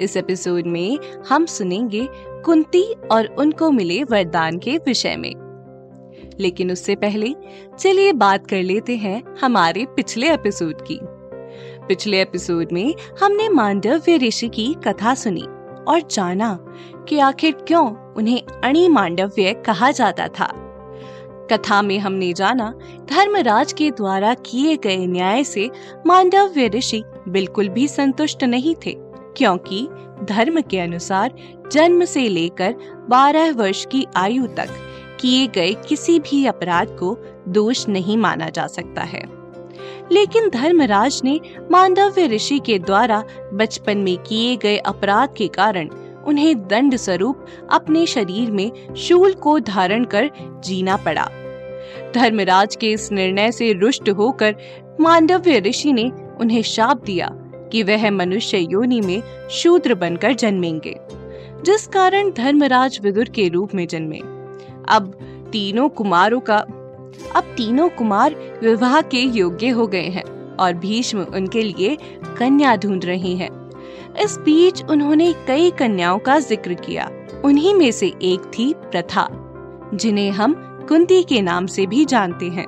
इस एपिसोड में हम सुनेंगे कुंती और उनको मिले वरदान के विषय में। लेकिन उससे पहले चलिए बात कर लेते हैं हमारे पिछले एपिसोड की। पिछले एपिसोड में हमने मांडव्य ऋषि की कथा सुनी और जाना कि आखिर क्यों उन्हें अणि मांडव्य कहा जाता था। कथा में हमने जाना धर्मराज के द्वारा किए गए न्याय से मांडव्य ऋषि बिल्कुल भी संतुष्ट नहीं थे। क्योंकि धर्म के अनुसार जन्म से लेकर 12 वर्ष की आयु तक किए गए किसी भी अपराध को दोष नहीं माना जा सकता है। लेकिन धर्मराज ने मांडव्य ऋषि के द्वारा बचपन में किए गए अपराध के कारण उन्हें दंड स्वरूप अपने शरीर में शूल को धारण कर जीना पड़ा। धर्मराज के इस निर्णय से रुष्ट होकर मांडव्य ऋषि ने उन्हें शाप दिया। कि वह मनुष्य योनि में शूद्र बनकर जन्मेंगे, जिस कारण धर्मराज विदुर के रूप में जन्मे। अब तीनों कुमारों का अब तीनों कुमार विवाह के योग्य हो गए हैं और भीष्म उनके लिए कन्या ढूंढ रहे हैं। इस बीच उन्होंने कई कन्याओं का ज़िक्र किया। उन्हीं में से एक थी प्रथा, जिन्हें हम कुंती के नाम से भी जानते हैं।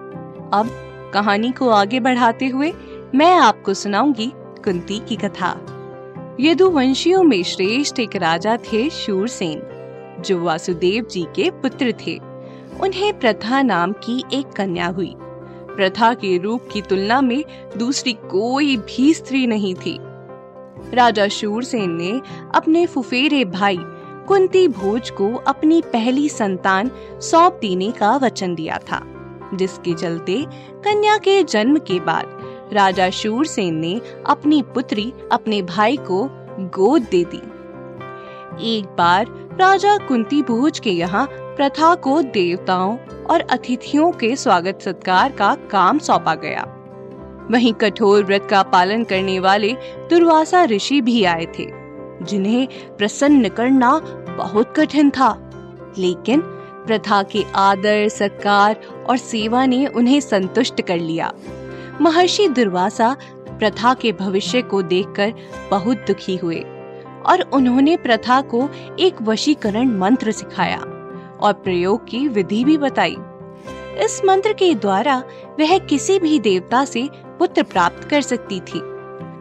अब कहानी को आगे बढ़ाते हुए मैं आपको सुनाऊँगी कुंती की कथा। यदुवंशियों में श्रेष्ठ एक राजा थे शूरसेन, जो वासुदेव जी के पुत्र थे। उन्हें प्रथा नाम की एक कन्या हुई। प्रथा के रूप की तुलना में दूसरी कोई भी स्त्री नहीं थी। राजा शूरसेन ने अपने फुफेरे भाई कुंती भोज को अपनी पहली संतान सौंप देने का वचन दिया था, जिसके चलते कन्या के जन्म के बाद राजा शूरसेन ने अपनी पुत्री अपने भाई को गोद दे दी। एक बार राजा कुंती भोज के यहाँ प्रथा को देवताओं और अतिथियों के स्वागत सत्कार का काम सौंपा गया। वहीं कठोर व्रत का पालन करने वाले दुर्वासा ऋषि भी आए थे, जिन्हें प्रसन्न करना बहुत कठिन था। लेकिन प्रथा के आदर, सत्कार और सेवा ने उन्हें संतुष्ट कर लिया। महर्षि दुर्वासा प्रथा के भविष्य को देखकर बहुत दुखी हुए और उन्होंने प्रथा को एक वशीकरण मंत्र सिखाया और प्रयोग की विधि भी बताई। इस मंत्र के द्वारा वह किसी भी देवता से पुत्र प्राप्त कर सकती थी।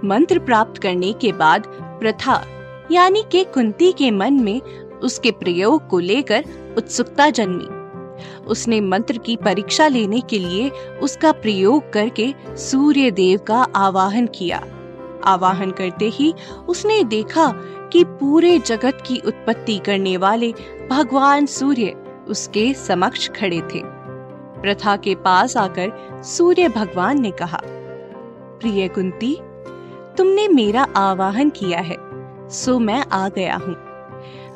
मंत्र प्राप्त करने के बाद प्रथा, यानी के कुंती के मन में उसके प्रयोग को लेकर उत्सुकता जन्मी। उसने मंत्र की परीक्षा लेने के लिए उसका प्रयोग करके सूर्य देव का आवाहन किया। आवाहन करते ही उसने देखा कि पूरे जगत की उत्पत्ति करने वाले भगवान सूर्य उसके समक्ष खड़े थे। प्रथा के पास आकर सूर्य भगवान ने कहा, प्रिय कुंती, तुमने मेरा आवाहन किया है, सो मैं आ गया हूँ।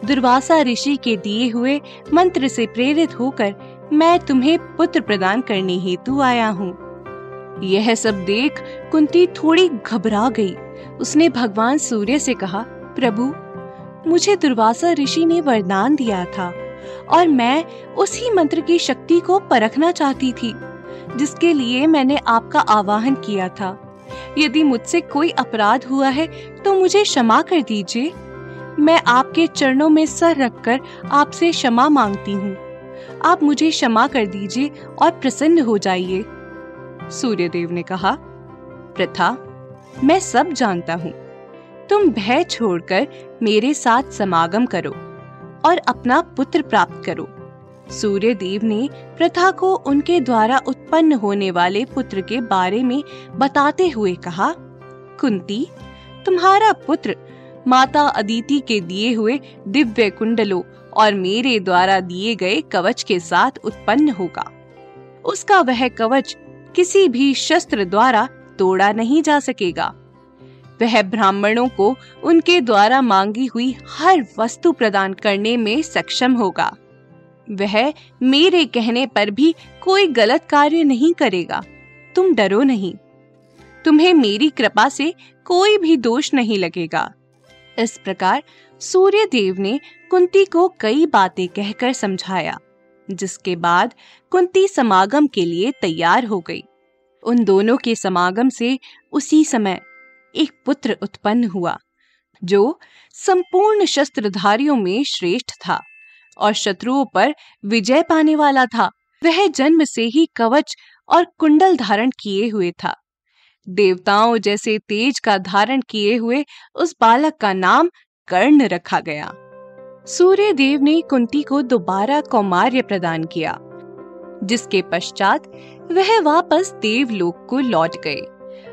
दुर्वासा ऋषि के दिए हुए मंत्र से प्रेरित होकर मैं तुम्हें पुत्र प्रदान करने हेतु आया हूँ। यह सब देख कुंती थोड़ी घबरा गई। उसने भगवान सूर्य से कहा, प्रभु, मुझे दुर्वासा ऋषि ने वरदान दिया था और मैं उसी मंत्र की शक्ति को परखना चाहती थी, जिसके लिए मैंने आपका आवाहन किया था। यदि मुझसे कोई अपराध हुआ है तो मुझे क्षमा कर दीजिए। मैं आपके चरणों में सर रखकर आपसे क्षमा मांगती हूँ। आप मुझे क्षमा कर दीजिए और प्रसन्न हो जाइए। सूर्यदेव ने कहा, प्रथा, मैं सब जानता हूँ। तुम भय छोड़कर मेरे साथ समागम करो और अपना पुत्र प्राप्त करो सूर्य देव ने प्रथा को उनके द्वारा उत्पन्न होने वाले पुत्र के बारे में बताते हुए कहा, कुंती, तुम्हारा पुत्र माता अदिति के दिए हुए दिव्य कुंडलों और मेरे द्वारा दिए गए कवच के साथ उत्पन्न होगा। उसका वह कवच किसी भी शस्त्र द्वारा तोड़ा नहीं जा सकेगा। वह ब्राह्मणों को उनके द्वारा मांगी हुई हर वस्तु प्रदान करने में सक्षम होगा। वह मेरे कहने पर भी कोई गलत कार्य नहीं करेगा। तुम डरो नहीं। तुम्हें मेरी कृपा से कोई भी दोष नहीं लगेगा। इस प्रकार सूर्य देव ने कुंती को कई बातें कहकर समझाया, जिसके बाद कुंती समागम के लिए तैयार हो गई। उन दोनों के समागम से उसी समय एक पुत्र उत्पन्न हुआ, जो संपूर्ण शस्त्रधारियों में श्रेष्ठ था और शत्रुओं पर विजय पाने वाला था। वह जन्म से ही कवच और कुंडल धारण किए हुए था। देवताओं जैसे तेज का धारण किए हुए उस बालक का नाम कर्ण रखा गया। सूर्य देव ने कुंती को दोबारा कौमार्य प्रदान किया, जिसके पश्चात वह वापस देवलोक को लौट गए।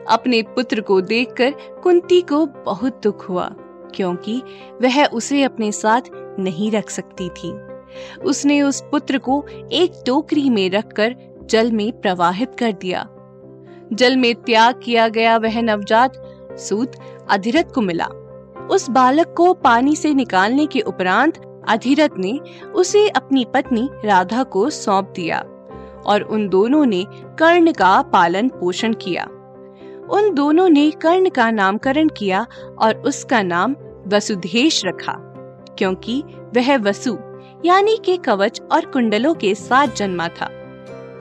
अपने पुत्र को देखकर कुंती को बहुत दुख हुआ, क्योंकि वह उसे अपने साथ नहीं रख सकती थी। उसने उस पुत्र को एक टोकरी में रखकर जल में प्रवाहित कर दिया। जल में त्याग किया गया वह नवजात सूत अधिरथ को मिला। उस बालक को पानी से निकालने के उपरांत अधिरथ ने उसे अपनी पत्नी राधा को सौंप दिया और उन दोनों ने कर्ण का पालन पोषण किया। उन दोनों ने कर्ण का नामकरण किया और उसका नाम वसुधेश रखा, क्योंकि वह वसु, यानी के कवच और कुंडलों के साथ जन्मा था।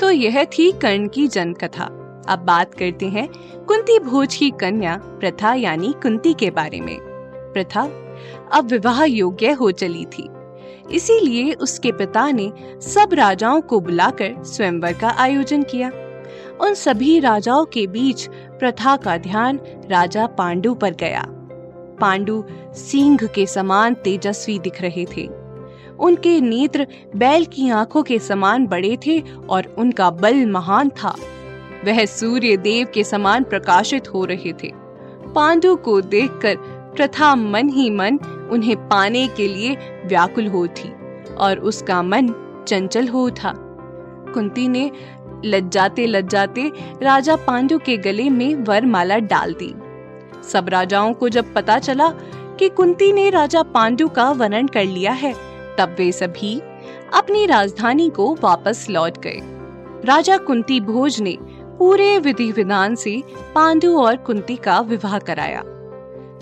तो यह थी कर्ण की जन्म कथा अब बात करते हैं कुंती भोज की कन्या प्रथा, यानी कुंती के बारे में। प्रथा अब विवाह योग्य हो चली थी। इसीलिए उसके पिता ने सब राजाओं को बुलाकर स्वयंवर का आयोजन किया। उन सभी राजाओं के बीच प्रथा का ध्यान राजा पांडु पर गया। पांडु सिंह के समान तेजस्वी दिख रहे थे। उनके नेत्र बैल की आँखों के समान बड़े थे और उनका बल महान था। वह सूर्य देव के समान प्रकाशित हो रहे थे। पांडु को देखकर प्रथा मन ही मन उन्हें पाने के लिए व्याकुल हो थी और उसका मन चंचल हो था कुंती ने लज्जाते लज्जाते राजा पांडु के गले में वरमाला डाल दी। सब राजाओं को जब पता चला कि कुंती ने राजा पांडु का वर्णन कर लिया है, तब वे सभी अपनी राजधानी को वापस लौट गए। राजा कुंती भोज ने पूरे विधि विधान से पांडु और कुंती का विवाह कराया।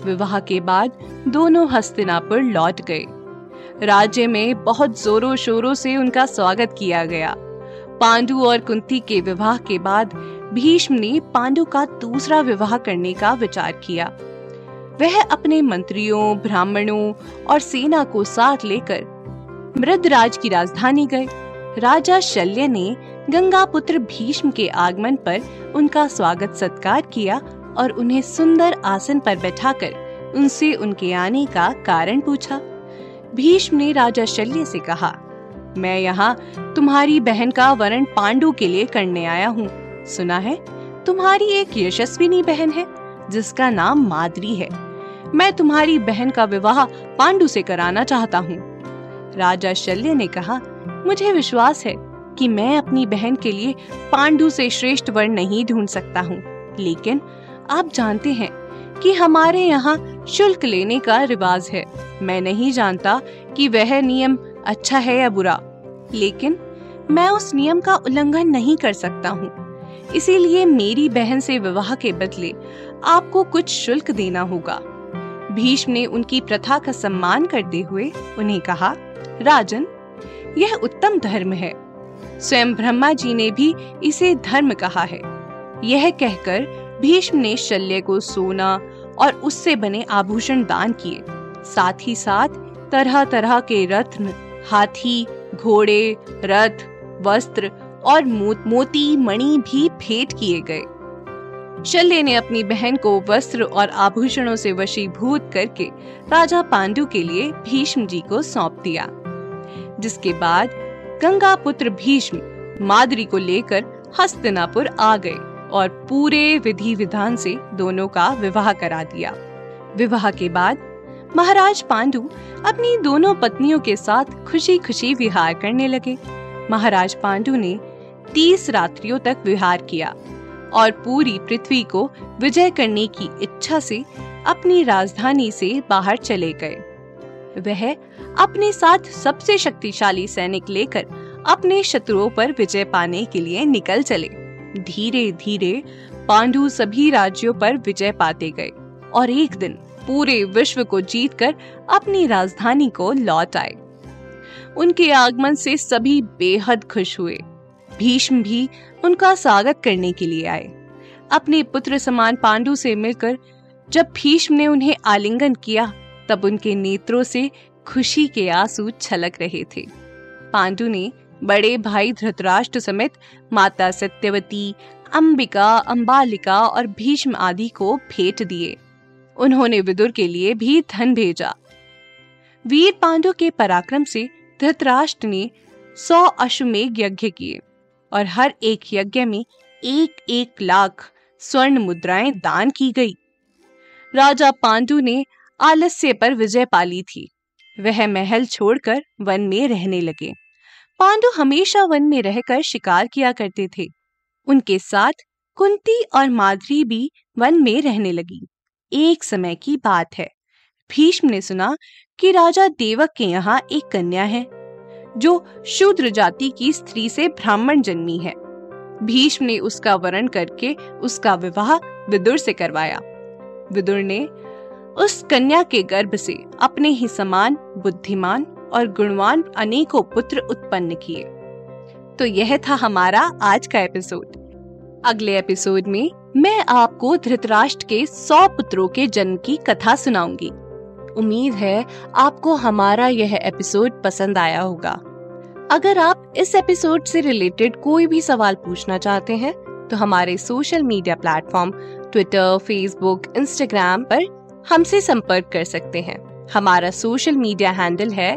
विवाह के बाद दोनों हस्तिनापुर लौट गए। राज्य में बहुत जोरों शोरों से उनका स्वागत किया गया। पांडु और कुंती के विवाह के बाद भीष्म ने पांडु का दूसरा विवाह करने का विचार किया। वह अपने मंत्रियों, ब्राह्मणों और सेना को साथ लेकर मृदराज की राजधानी गए। राजा शल्य ने गंगा पुत्र भीष्म के आगमन पर उनका स्वागत सत्कार किया और उन्हें सुंदर आसन पर बैठाकर उनसे उनके आने का कारण पूछा। भीष्म ने राजा शल्य से कहा, मैं यहाँ तुम्हारी बहन का वरण पांडु के लिए करने आया हूँ। सुना है, तुम्हारी एक यशस्विनी बहन है, जिसका नाम माद्री है। मैं तुम्हारी बहन का विवाह पांडु से कराना चाहता हूँ। राजा शल्य ने कहा, मुझे विश्वास है कि मैं अपनी बहन के लिए पांडु से श्रेष्ठ वर्ण नहीं ढूंढ सकता हूँ, लेकिन आप जानते हैं कि हमारे यहाँ शुल्क लेने का रिवाज है। मैं नहीं जानता कि वह नियम अच्छा है या बुरा, लेकिन मैं उस नियम का उल्लंघन नहीं कर सकता हूँ। इसीलिए मेरी बहन से विवाह के बदले आपको कुछ शुल्क देना होगा। भीष्म ने उनकी प्रथा का सम्मान करते हुए उन्हें कहा, राजन, यह उत्तम धर्म है। स्वयं ब्रह्मा जी ने भी इसे धर्म कहा है। यह कहकर भीष्म ने शल्य को सोना और उससे बने आभूषण दान किए। साथ ही साथ तरह तरह के रत्न, हाथी, घोड़े, रथ, वस्त्र और मोती, मणि भी भेंट किए गए। शल्य ने अपनी बहन को वस्त्र और आभूषणों से वशीभूत करके राजा पांडु के लिए भीष्म जी को सौंप दिया। जिसके बाद गंगा पुत्र भीष्म मादरी को लेकर हस्तिनापुर आ गए। और पूरे विधि विधान से दोनों का विवाह करा दिया। विवाह के बाद महाराज पांडु अपनी दोनों पत्नियों के साथ खुशी खुशी विहार करने लगे। महाराज पांडु ने तीस रात्रियों तक विहार किया और पूरी पृथ्वी को विजय करने की इच्छा से अपनी राजधानी से बाहर चले गए। वह अपने साथ सबसे शक्तिशाली सैनिक लेकर अपने शत्रुओं पर विजय पाने के लिए निकल चले। धीरे धीरे पांडु सभी राज्यों पर विजय पाते गए और एक दिन पूरे विश्व को जीतकर अपनी राजधानी को लौट आए। उनके आगमन से सभी बेहद खुश हुए। भीष्म भी उनका स्वागत करने के लिए आए। अपने पुत्र समान पांडु से मिलकर जब भीष्म ने उन्हें आलिंगन किया, तब उनके नेत्रों से खुशी के आँसू छलक रहे थे। पांडु ने बड़े भाई धृतराष्ट्र समेत माता सत्यवती, अंबिका, अंबालिका और भीष्म आदि को भेंट दिए। उन्होंने विदुर के लिए भी धन भेजा। वीर पांडु के पराक्रम से धृतराष्ट्र ने सौ अश्वमेघ यज्ञ किए और हर एक यज्ञ में एक एक लाख स्वर्ण मुद्राएँ दान की गई। राजा पांडु ने आलस्य पर विजय पाली थी। वह महल छोड़कर वन में रहने लगे। पांडु हमेशा वन में रहकर शिकार किया करते थे। उनके साथ कुंती और माधुरी भी वन में रहने लगी। एक समय की बात है। भीष्म ने सुना कि राजा देवक के यहाँ एक कन्या है, जो शूद्र जाति की स्त्री से ब्राह्मण जन्मी है। भीष्म ने उसका वरण करके उसका विवाह विदुर से करवाया। विदुर ने उस कन्या के गर्भ से अपने ही समान बुद्धिमान और गुणवान अनेकों पुत्र उत्पन्न किए। तो यह था हमारा आज का एपिसोड। अगले एपिसोड में मैं आपको धृतराष्ट्र के सौ पुत्रों के जन्म की कथा सुनाऊँगी। उम्मीद है आपको हमारा यह एपिसोड पसंद आया होगा। अगर आप इस एपिसोड से रिलेटेड कोई भी सवाल पूछना चाहते हैं तो हमारे social media platform Twitter, Facebook, Instagram पर हमसे संपर्क कर सकते हैं। हमारा सोशल मीडिया हैंडल है